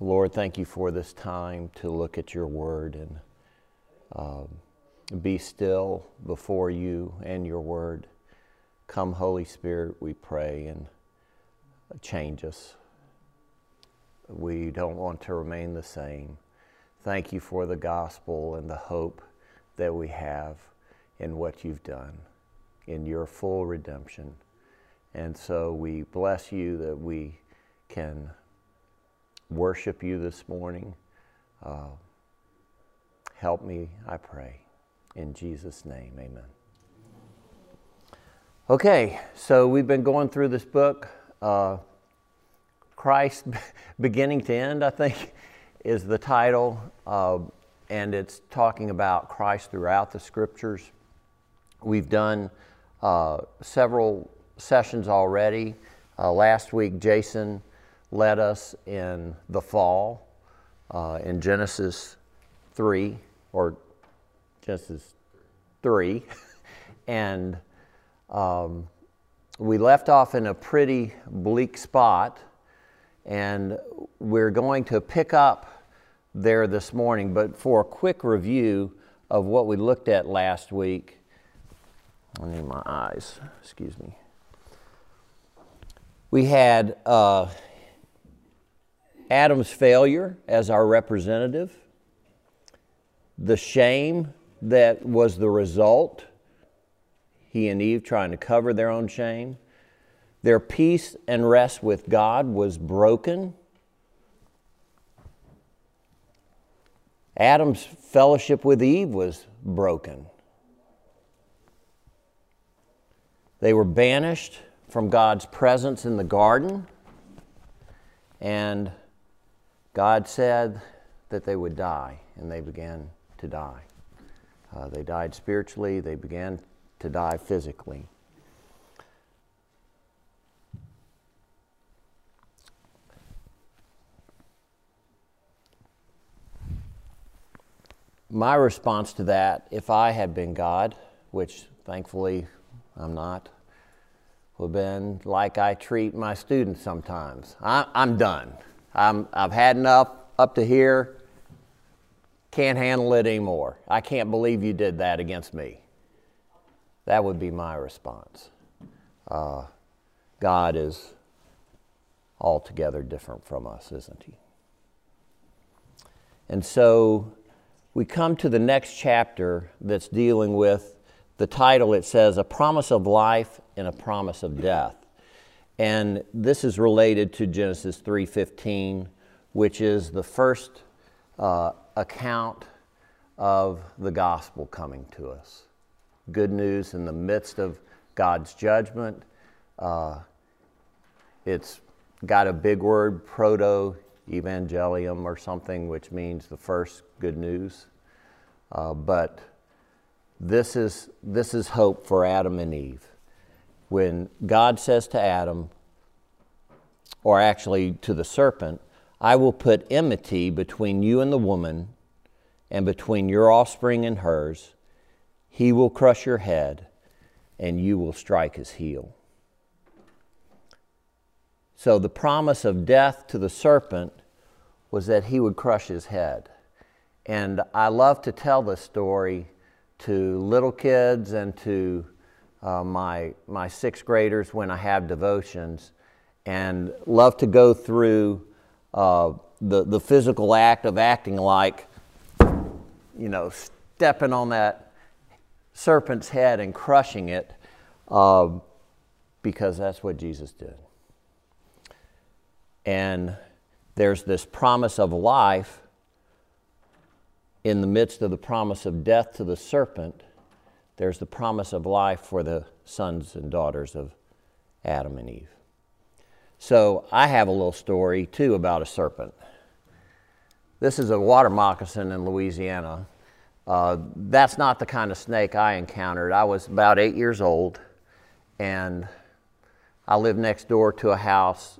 Lord, thank you for this time to look at your word and um, be still before you and your word. Come, Holy Spirit, we pray, and change us. We don't want to remain the same. Thank you for the gospel and the hope that we have in what you've done, in your full redemption. And so we bless you that we can worship you this morning. Uh, help me, I pray. In Jesus' name, amen. Okay, so we've been going through this book. Uh, Christ beginning to end, I think, is the title. Uh, and it's talking about Christ throughout the scriptures. We've done uh, several sessions already. Uh, last week, Jason led us in the fall uh, in Genesis 3, or Genesis 3. and um, we left off in a pretty bleak spot, and we're going to pick up there this morning. But for a quick review of what we looked at last week, I need my eyes, excuse me. We had uh, Adam's failure as our representative, the shame that was the result, he and Eve trying to cover their own shame. Their peace and rest with God was broken. Adam's fellowship with Eve was broken. They were banished from God's presence in the garden, and God said that they would die, and they began to die. Uh, they died spiritually, they began to die physically. My response to that, if I had been God, which thankfully I'm not, would have been like I treat my students sometimes. I, am done. I'm, I've had enough up to here. Can't handle it anymore. I can't believe you did that against me. That would be my response. Uh, God is altogether different from us, isn't He? And so we come to the next chapter that's dealing with the title it says, A Promise of Life and a Promise of Death. And this is related to Genesis 3:15, which is the first uh, account of the gospel coming to us. Good news in the midst of God's judgment. Uh, it's got a big word, proto evangelium or something, which means the first good news. Uh, but this is, this is hope for Adam and Eve when God says to Adam, or actually to the serpent, I will put enmity between you and the woman, and between your offspring and hers. He will crush your head, and you will strike his heel. So the promise of death to the serpent was that he would crush his head. And I love to tell this story to little kids and to uh, my, my sixth graders when I have devotions, and love to go through uh, the, the physical act of acting like, you know, stepping on that serpent's head and crushing it, uh, because that's what Jesus did. And there's this promise of life in the midst of the promise of death to the serpent there's the promise of life for the sons and daughters of Adam and Eve. So I have a little story too about a serpent. This is a water moccasin in Louisiana. Uh, that's not the kind of snake I encountered. I was about eight years old, and I lived next door to a house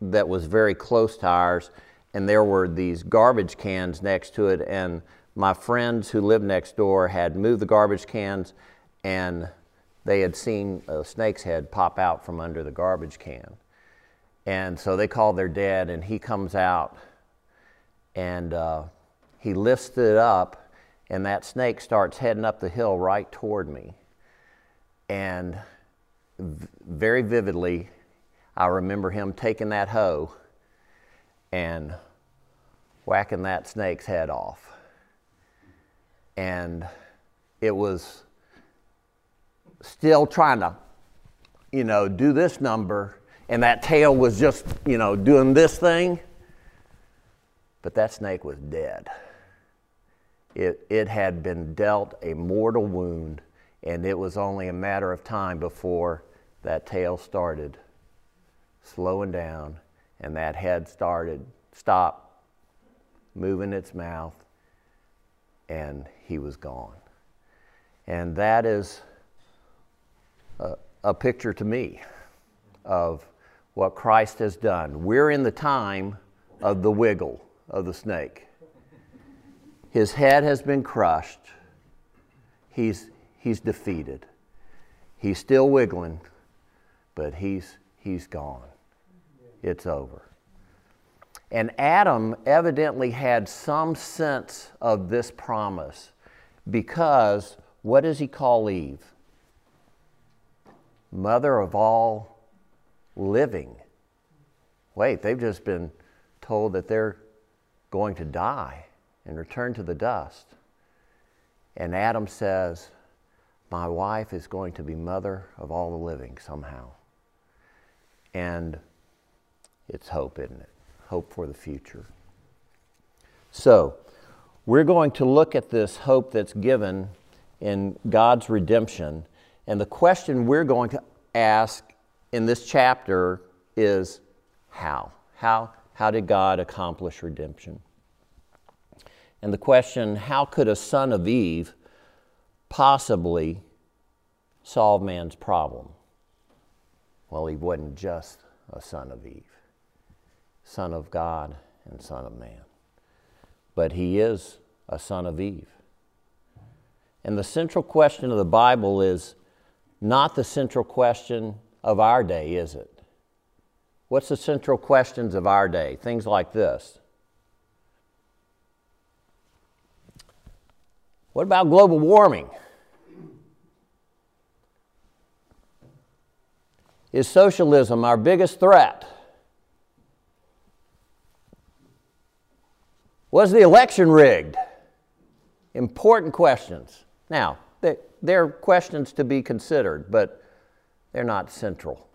that was very close to ours, and there were these garbage cans next to it, and my friends who lived next door had moved the garbage cans and they had seen a snake's head pop out from under the garbage can. And so they called their dad, and he comes out And uh, he lifts it up, and that snake starts heading up the hill right toward me. And very vividly, I remember him taking that hoe and whacking that snake's head off. And it was still trying to, you know, do this number, and that tail was just, you know, doing this thing. But that snake was dead. It, it had been dealt a mortal wound, and it was only a matter of time before that tail started slowing down and that head started, stopped moving its mouth, and he was gone. And that is a, a picture to me of what Christ has done. We're in the time of the wiggle of the snake. His head has been crushed. He's, he's defeated. He's still wiggling, but he's, he's gone. It's over. And Adam evidently had some sense of this promise because what does he call Eve? Mother of all living. Wait, they've just been told that they're going to die and return to the dust. And Adam says, My wife is going to be mother of all the living somehow. And it's hope, isn't it? Hope for the future. So, we're going to look at this hope that's given in God's redemption. And the question we're going to ask in this chapter is how? How, how did God accomplish redemption? And the question, how could a son of Eve possibly solve man's problem? Well, he wasn't just a son of Eve, son of God and son of man. But he is a son of Eve. And the central question of the Bible is not the central question of our day, is it? What's the central questions of our day? Things like this What about global warming? Is socialism our biggest threat? Was the election rigged? Important questions. Now, they're questions to be considered, but they're not central.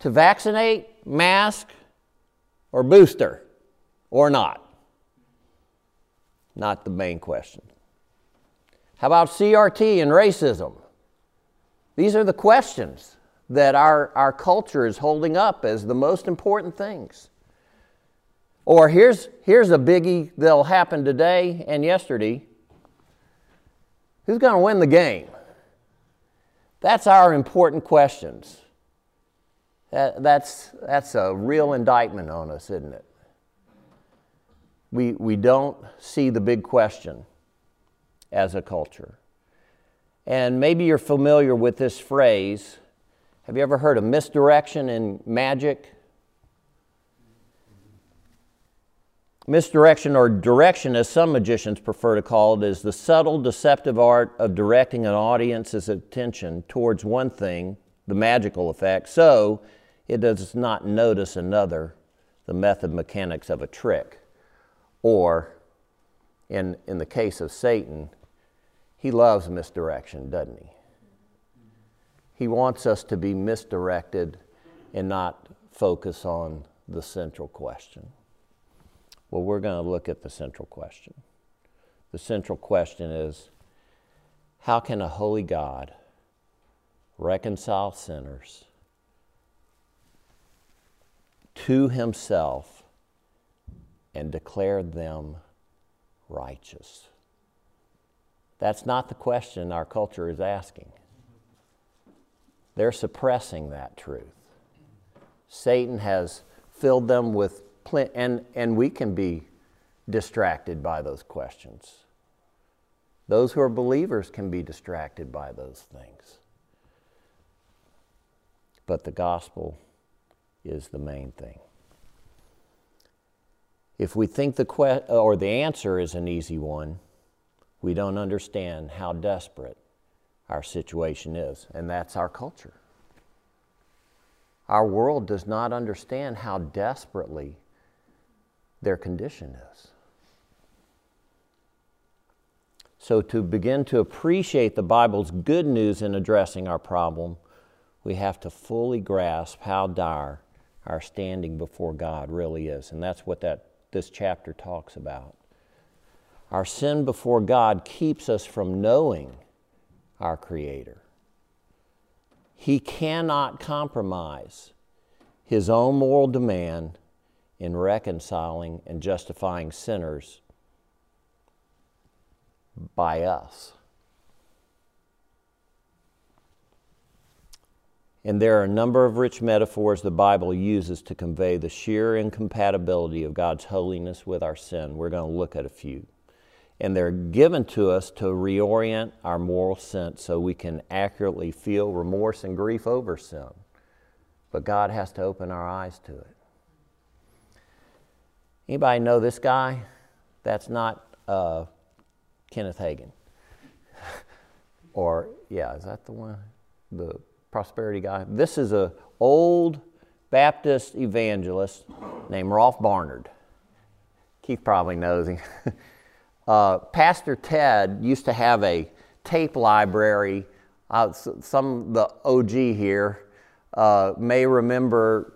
To vaccinate, mask, or booster, or not? not the main question. How about CRT and racism? These are the questions that our, our culture is holding up as the most important things. Or here's, here's a biggie that'll happen today and yesterday. Who's going to win the game? That's our important questions. That, that's, that's a real indictment on us, isn't it? we, we don't see the big question as a culture. And maybe you're familiar with this phrase. Have you ever heard of misdirection in magic? Misdirection, or direction, as some magicians prefer to call it, is the subtle, deceptive art of directing an audience's attention towards one thing, the magical effect, so it does not notice another, the method mechanics of a trick. Or, in, in the case of Satan, he loves misdirection, doesn't he? He wants us to be misdirected and not focus on the central question. Well, we're going to look at the central question. The central question is how can a holy God reconcile sinners to himself and declare them righteous? That's not the question our culture is asking. They're suppressing that truth. Satan has filled them with, and, and we can be distracted by those questions. Those who are believers can be distracted by those things. But the gospel is the main thing. If we think the que- or the answer is an easy one, we don't understand how desperate our situation is, and that's our culture. Our world does not understand how desperately their condition is. So, to begin to appreciate the Bible's good news in addressing our problem, we have to fully grasp how dire our standing before God really is. And that's what that, this chapter talks about. Our sin before God keeps us from knowing our Creator. He cannot compromise his own moral demand in reconciling and justifying sinners by us. And there are a number of rich metaphors the Bible uses to convey the sheer incompatibility of God's holiness with our sin. We're going to look at a few. And they're given to us to reorient our moral sense so we can accurately feel remorse and grief over sin. But God has to open our eyes to it. Anybody know this guy? That's not uh, Kenneth Hagin. or, yeah, is that the one? The prosperity guy. This is a old Baptist evangelist named Rolfe Barnard. Keith probably knows him. uh, Pastor Ted used to have a tape library. Uh, some the OG here uh, may remember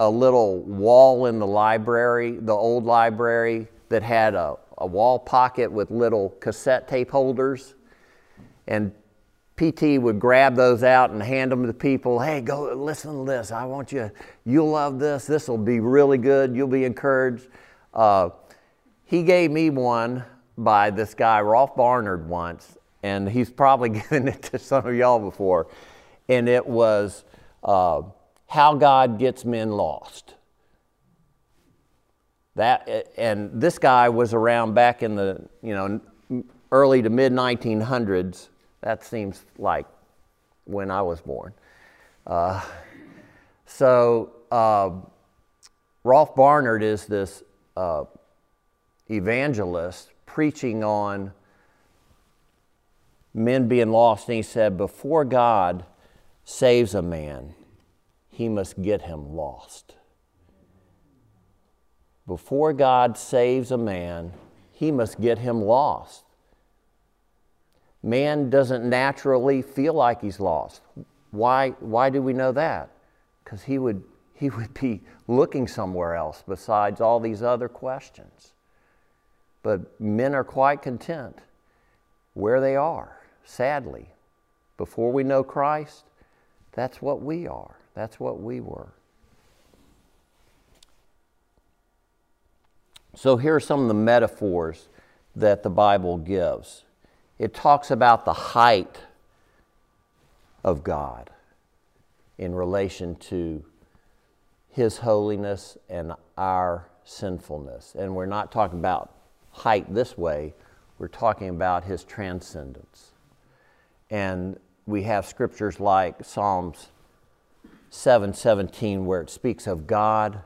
a little wall in the library, the old library, that had a a wall pocket with little cassette tape holders. And PT would grab those out and hand them to people. Hey, go listen to this. I want you, you'll love this. This will be really good. You'll be encouraged. Uh, he gave me one by this guy, Rolfe Barnard, once, and he's probably given it to some of y'all before. And it was uh, How God Gets Men Lost. That, and this guy was around back in the you know, early to mid 1900s. That seems like when I was born. Uh, so, uh, Rolfe Barnard is this uh, evangelist preaching on men being lost, and he said, Before God saves a man, he must get him lost. Before God saves a man, he must get him lost. Man doesn't naturally feel like he's lost. Why, why do we know that? Because he would, he would be looking somewhere else besides all these other questions. But men are quite content where they are, sadly. Before we know Christ, that's what we are. That's what we were. So here are some of the metaphors that the Bible gives. It talks about the height of God in relation to His holiness and our sinfulness. And we're not talking about height this way, we're talking about His transcendence. And we have scriptures like Psalms 7:17 where it speaks of God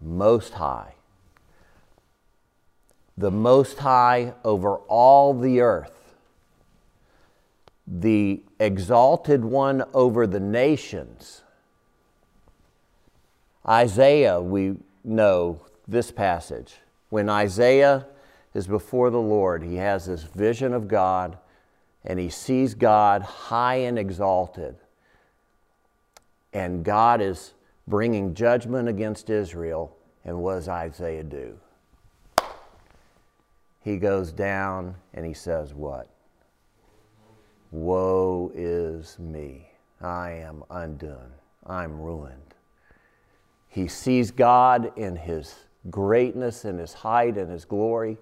most high the Most High over all the earth, the exalted one over the nations. Isaiah, we know this passage. When Isaiah is before the Lord, he has this vision of God and he sees God high and exalted. And God is bringing judgment against Israel. And what does Isaiah do? he goes down and he says, What? Woe is me. I am undone. I'm ruined. He sees God in his greatness and his height and his glory,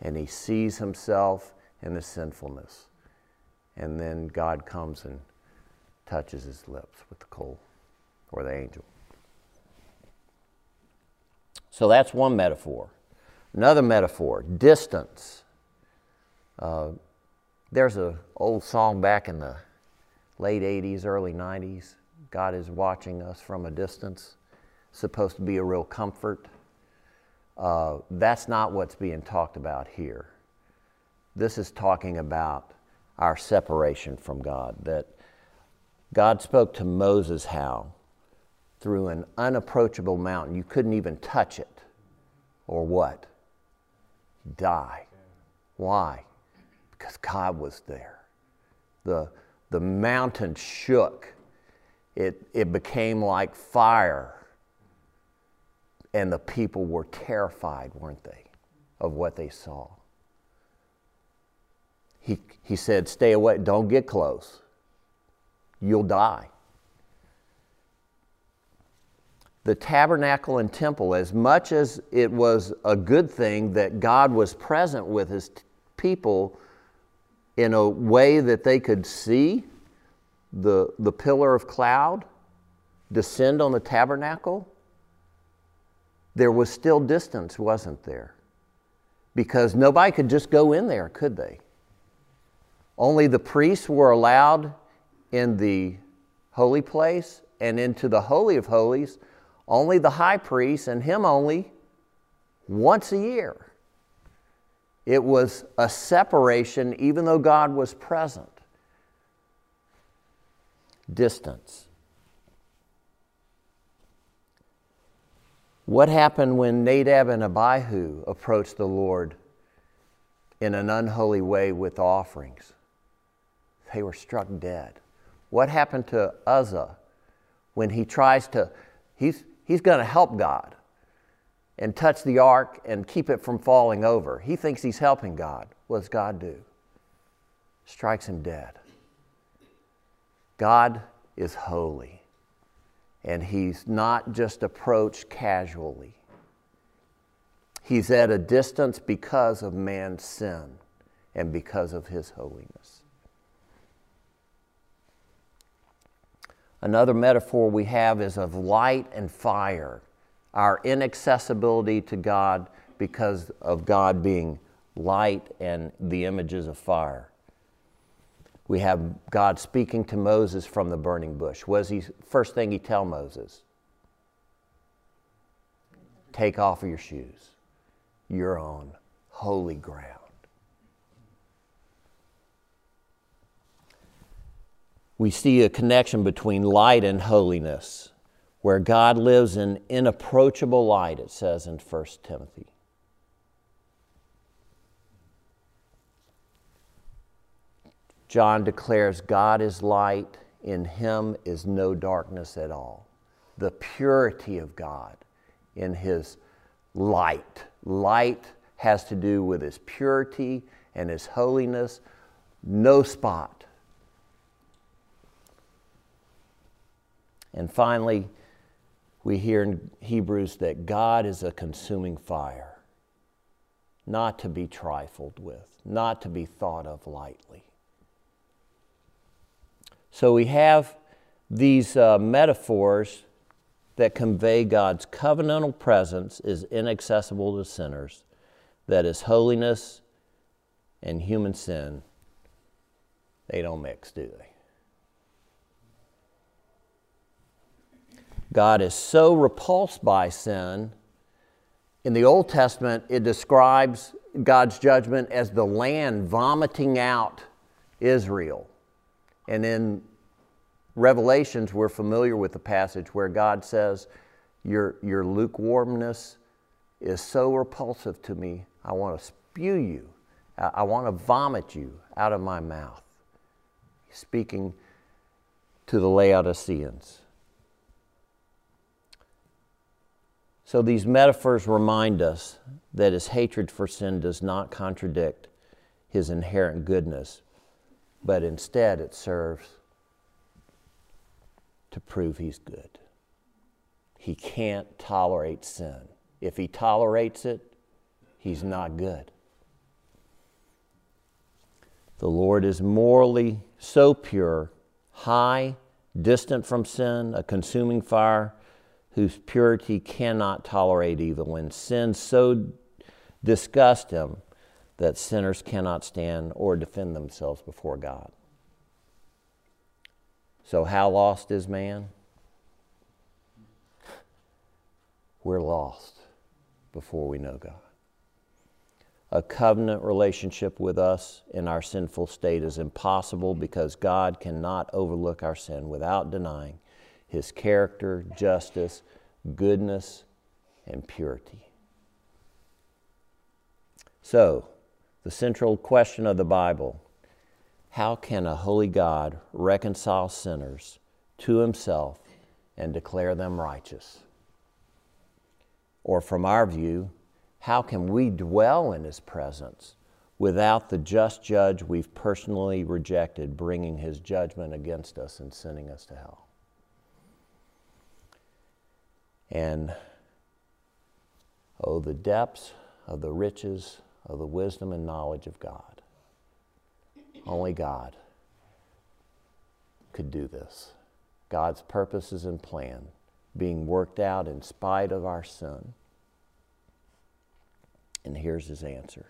and he sees himself in his sinfulness. And then God comes and touches his lips with the coal or the angel. So that's one metaphor. Another metaphor, distance. Uh, there's an old song back in the late 80s, early 90s. God is watching us from a distance. Supposed to be a real comfort. Uh, that's not what's being talked about here. This is talking about our separation from God. That God spoke to Moses how? Through an unapproachable mountain. You couldn't even touch it. Or what? Die. Why? Because God was there. The, the mountain shook, it, it became like fire. And the people were terrified, weren't they, of what they saw. He, he said, Stay away, don't get close. You'll die. The tabernacle and temple, as much as it was a good thing that God was present with his t- people in a way that they could see the, the pillar of cloud descend on the tabernacle, there was still distance, wasn't there? Because nobody could just go in there, could they? Only the priests were allowed in the holy place and into the Holy of Holies, only the high priest and him only once a year. It was a separation, even though God was present. Distance. What happened when Nadab and Abihu approached the Lord in an unholy way with offerings? They were struck dead. What happened to Uzzah when he tries to, he's, he's going to help God and touch the ark and keep it from falling over? He thinks he's helping God. What does God do? Strikes him dead. God is holy and he's not just approached casually. He's at a distance because of man's sin and because of his holiness. Another metaphor we have is of light and fire, our inaccessibility to God because of God being light and the images of fire. We have God speaking to Moses from the burning bush. What is he first thing he tell Moses? Take off your shoes. You're on holy ground. We see a connection between light and holiness, where God lives in inapproachable light, it says in 1 Timothy. John declares God is light, in him is no darkness at all. The purity of God in his light. Light has to do with his purity and his holiness, no spot. And finally, we hear in Hebrews that God is a consuming fire, not to be trifled with, not to be thought of lightly. So we have these uh, metaphors that convey God's covenantal presence is inaccessible to sinners, that is holiness and human sin, they don't mix, do they? God is so repulsed by sin. In the Old Testament, it describes God's judgment as the land vomiting out Israel. And in Revelations, we're familiar with the passage where God says, Your, your lukewarmness is so repulsive to me, I want to spew you. I, want to vomit you out of my mouth. Speaking to the Laodiceans. So these metaphors remind us that his hatred for sin does not contradict his inherent goodness, but instead it serves to prove he's good. He can't tolerate sin. If he tolerates it, he's not good. The Lord is morally so pure, high, distant from sin, a consuming fire whose purity cannot tolerate evil, and sin so disgusts him that sinners cannot stand or defend themselves before God. So, how lost is man? We're lost. before we know God. A covenant relationship with us in our sinful state is impossible because God cannot overlook our sin without denying his character, justice, goodness, and purity. So, the central question of the Bible how can a holy God reconcile sinners to himself and declare them righteous? Or, from our view, how can we dwell in his presence without the just judge we've personally rejected bringing his judgment against us and sending us to hell? And oh, the depths of the riches of the wisdom and knowledge of God. Only God could do this. God's purposes and plan being worked out in spite of our sin. And here's his answer.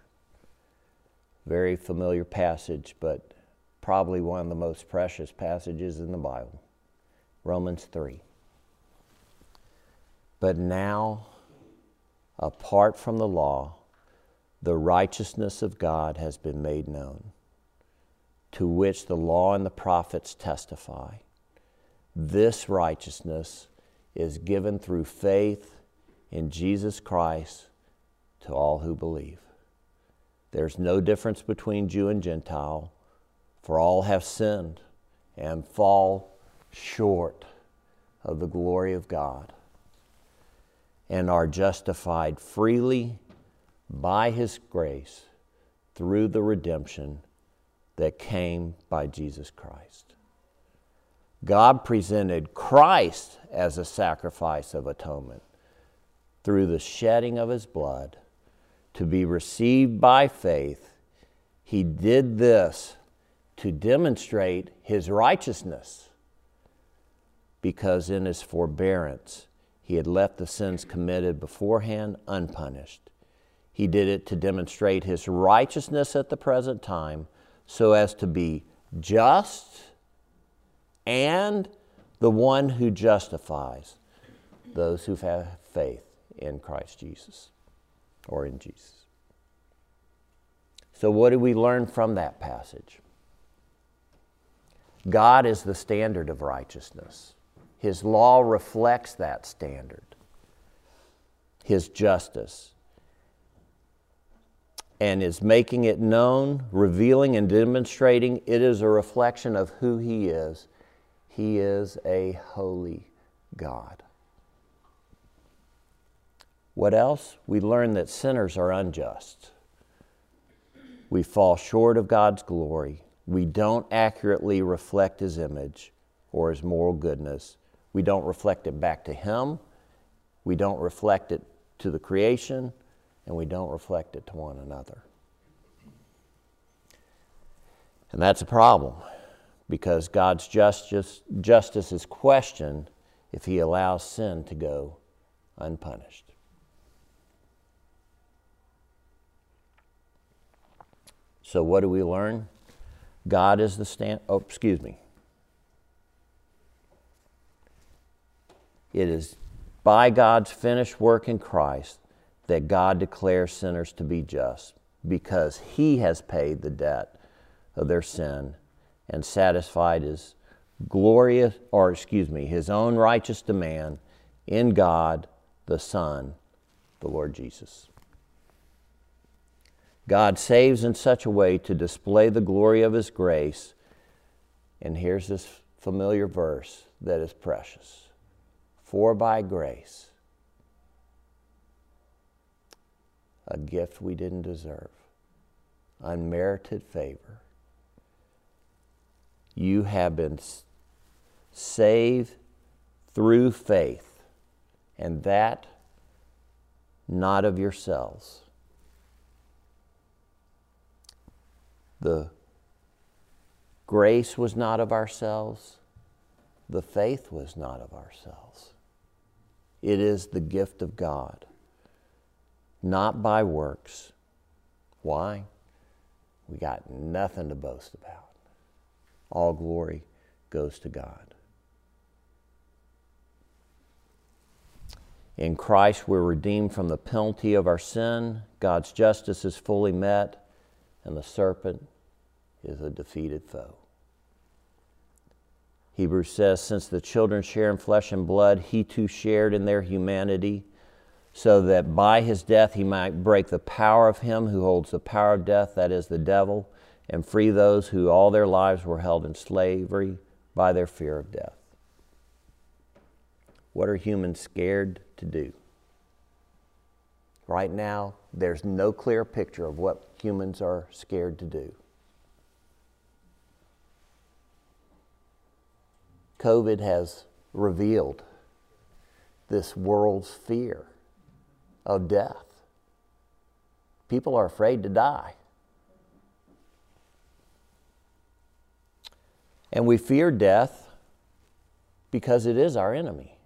Very familiar passage, but probably one of the most precious passages in the Bible. Romans 3. But now, apart from the law, the righteousness of God has been made known, to which the law and the prophets testify. This righteousness is given through faith in Jesus Christ to all who believe. There's no difference between Jew and Gentile, for all have sinned and fall short of the glory of God and are justified freely by His grace through the redemption that came by Jesus Christ. God presented Christ as a sacrifice of atonement through the shedding of His blood to be received by faith. He did this to demonstrate His righteousness because in His forbearance, he had left the sins committed beforehand unpunished. He did it to demonstrate his righteousness at the present time so as to be just and the one who justifies those who have faith in Christ Jesus or in Jesus. So, what do we learn from that passage? God is the standard of righteousness. His law reflects that standard, His justice, and is making it known, revealing and demonstrating it is a reflection of who He is. He is a holy God. What else? We learn that sinners are unjust. We fall short of God's glory. We don't accurately reflect His image or His moral goodness. We don't reflect it back to Him. We don't reflect it to the creation, and we don't reflect it to one another. And that's a problem because God's justice, justice is questioned if He allows sin to go unpunished. So, what do we learn? God is the stand. Oh, excuse me. It is by God's finished work in Christ that God declares sinners to be just because He has paid the debt of their sin and satisfied His glorious, or excuse me, His own righteous demand in God the Son, the Lord Jesus. God saves in such a way to display the glory of His grace. And here's this familiar verse that is precious. For by grace, a gift we didn't deserve, unmerited favor, you have been saved through faith, and that not of yourselves. The grace was not of ourselves, the faith was not of ourselves. It is the gift of God, not by works. Why? We got nothing to boast about. All glory goes to God. In Christ, we're redeemed from the penalty of our sin. God's justice is fully met, and the serpent is a defeated foe. Hebrews says, Since the children share in flesh and blood, he too shared in their humanity, so that by his death he might break the power of him who holds the power of death, that is, the devil, and free those who all their lives were held in slavery by their fear of death. What are humans scared to do? Right now, there's no clear picture of what humans are scared to do. COVID has revealed this world's fear of death. People are afraid to die. And we fear death because it is our enemy.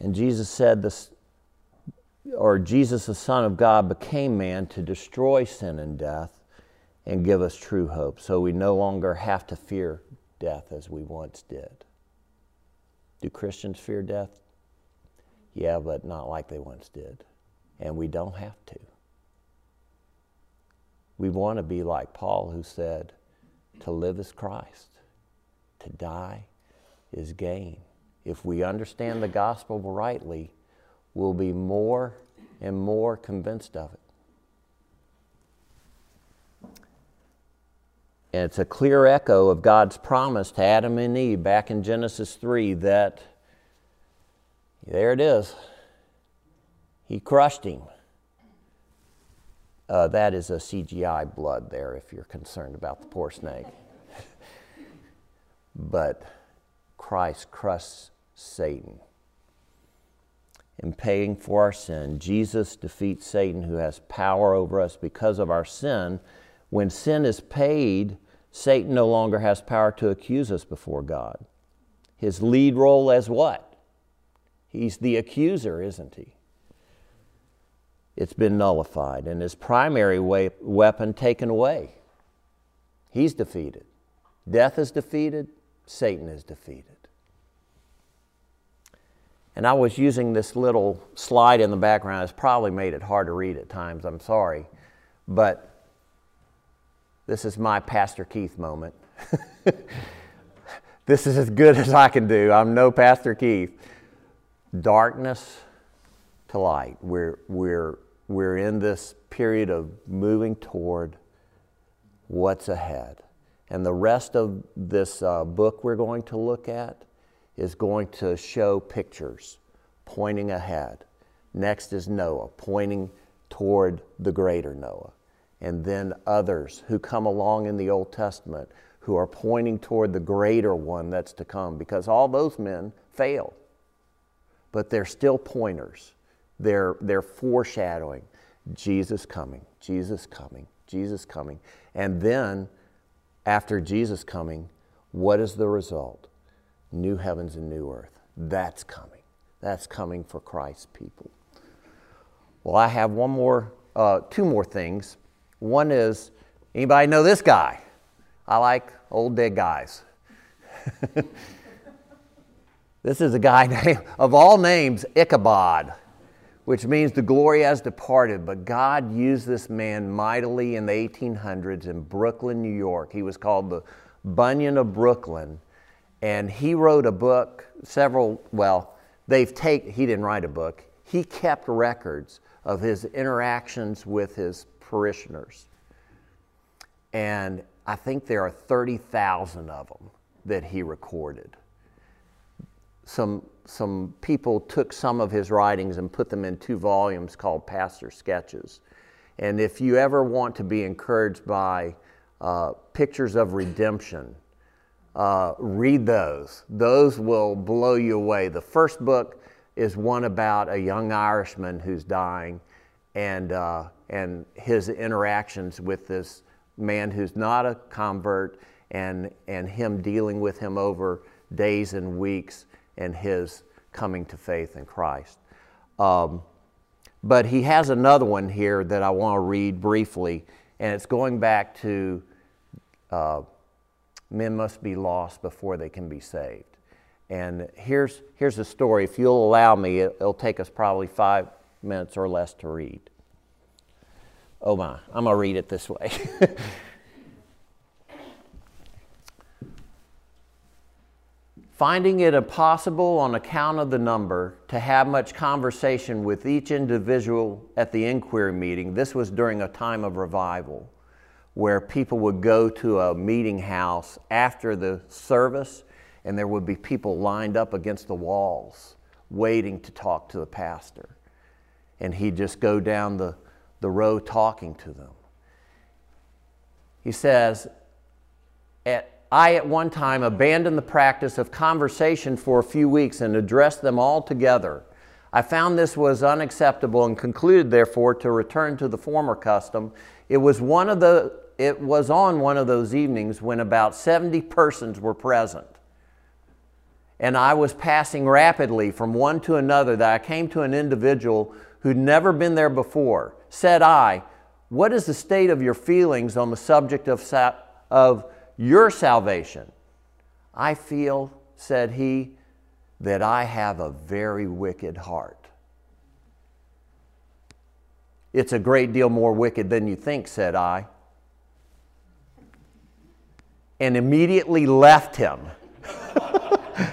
And Jesus said this or Jesus the son of God became man to destroy sin and death and give us true hope so we no longer have to fear death as we once did. Do Christians fear death? Yeah, but not like they once did. And we don't have to. We want to be like Paul, who said, To live is Christ, to die is gain. If we understand the gospel rightly, we'll be more and more convinced of it. It's a clear echo of God's promise to Adam and Eve back in Genesis 3 that there it is. He crushed him. Uh, that is a CGI blood there if you're concerned about the poor snake. but Christ crushed Satan. In paying for our sin, Jesus defeats Satan, who has power over us because of our sin. When sin is paid, Satan no longer has power to accuse us before God. His lead role as what? He's the accuser, isn't he? It's been nullified and his primary way, weapon taken away. He's defeated. Death is defeated, Satan is defeated. And I was using this little slide in the background. It's probably made it hard to read at times, I'm sorry. But this is my Pastor Keith moment. this is as good as I can do. I'm no Pastor Keith. Darkness to light. We're, we're, we're in this period of moving toward what's ahead. And the rest of this uh, book we're going to look at is going to show pictures pointing ahead. Next is Noah, pointing toward the greater Noah and then others who come along in the Old Testament who are pointing toward the greater one that's to come because all those men failed. But they're still pointers. They're, they're foreshadowing Jesus coming, Jesus coming, Jesus coming. And then, after Jesus coming, what is the result? New heavens and new earth. That's coming. That's coming for Christ's people. Well, I have one more, uh, two more things one is anybody know this guy? I like old dead guys. this is a guy named, of all names, Ichabod, which means the glory has departed. But God used this man mightily in the 1800s in Brooklyn, New York. He was called the Bunyan of Brooklyn. And he wrote a book, several, well, they've taken, he didn't write a book. He kept records of his interactions with his parishioners. And I think there are 30,000 of them that he recorded. Some, some people took some of his writings and put them in two volumes called Pastor Sketches. And if you ever want to be encouraged by uh, pictures of redemption, uh, read those. Those will blow you away. The first book is one about a young Irishman who's dying, and uh, and his interactions with this man who's not a convert and, and him dealing with him over days and weeks and his coming to faith in Christ. Um, but he has another one here that I want to read briefly, and it's going back to uh, men must be lost before they can be saved. And here's, here's the story. If you'll allow me, it, it'll take us probably five minutes or less to read. Oh my, I'm going to read it this way. Finding it impossible on account of the number to have much conversation with each individual at the inquiry meeting, this was during a time of revival where people would go to a meeting house after the service and there would be people lined up against the walls waiting to talk to the pastor. And he'd just go down the, the row talking to them. He says, at I at one time abandoned the practice of conversation for a few weeks and addressed them all together. I found this was unacceptable and concluded, therefore, to return to the former custom. It was, one of the, it was on one of those evenings when about 70 persons were present. And I was passing rapidly from one to another that I came to an individual who'd never been there before. Said I, What is the state of your feelings on the subject of, of your salvation. I feel, said he, that I have a very wicked heart. It's a great deal more wicked than you think, said I. And immediately left him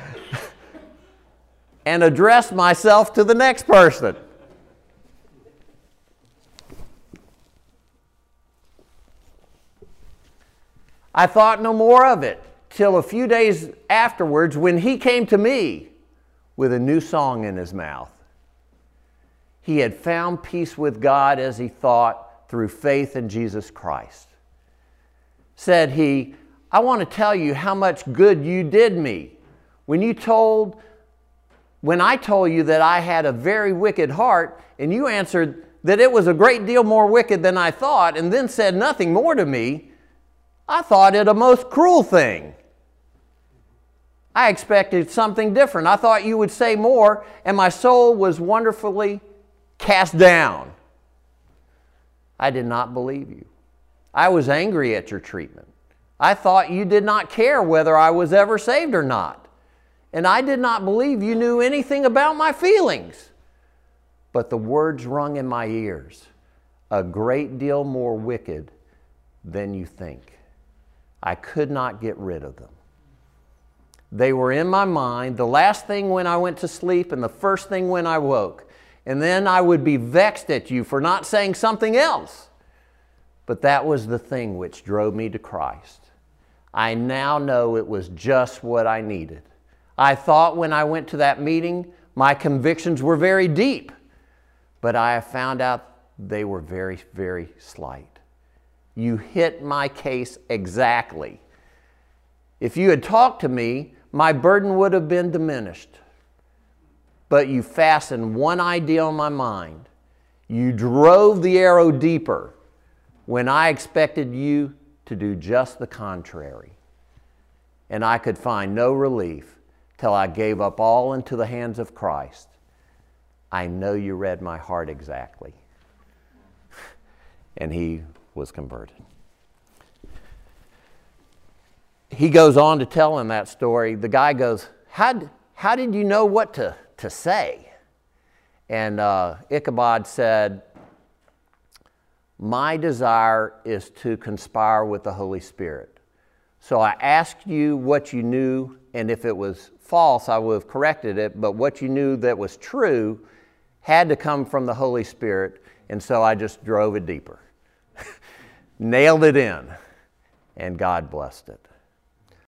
and addressed myself to the next person. I thought no more of it till a few days afterwards when he came to me with a new song in his mouth. He had found peace with God as he thought through faith in Jesus Christ. Said he, I want to tell you how much good you did me when you told when I told you that I had a very wicked heart and you answered that it was a great deal more wicked than I thought and then said nothing more to me I thought it a most cruel thing. I expected something different. I thought you would say more, and my soul was wonderfully cast down. I did not believe you. I was angry at your treatment. I thought you did not care whether I was ever saved or not. And I did not believe you knew anything about my feelings. But the words rung in my ears a great deal more wicked than you think. I could not get rid of them. They were in my mind the last thing when I went to sleep and the first thing when I woke. And then I would be vexed at you for not saying something else. But that was the thing which drove me to Christ. I now know it was just what I needed. I thought when I went to that meeting, my convictions were very deep, but I have found out they were very, very slight. You hit my case exactly. If you had talked to me, my burden would have been diminished. But you fastened one idea on my mind. You drove the arrow deeper when I expected you to do just the contrary. And I could find no relief till I gave up all into the hands of Christ. I know you read my heart exactly. and he was converted. He goes on to tell him that story. The guy goes, How, how did you know what to, to say? And uh, Ichabod said, My desire is to conspire with the Holy Spirit. So I asked you what you knew, and if it was false, I would have corrected it, but what you knew that was true had to come from the Holy Spirit, and so I just drove it deeper nailed it in, and God blessed it.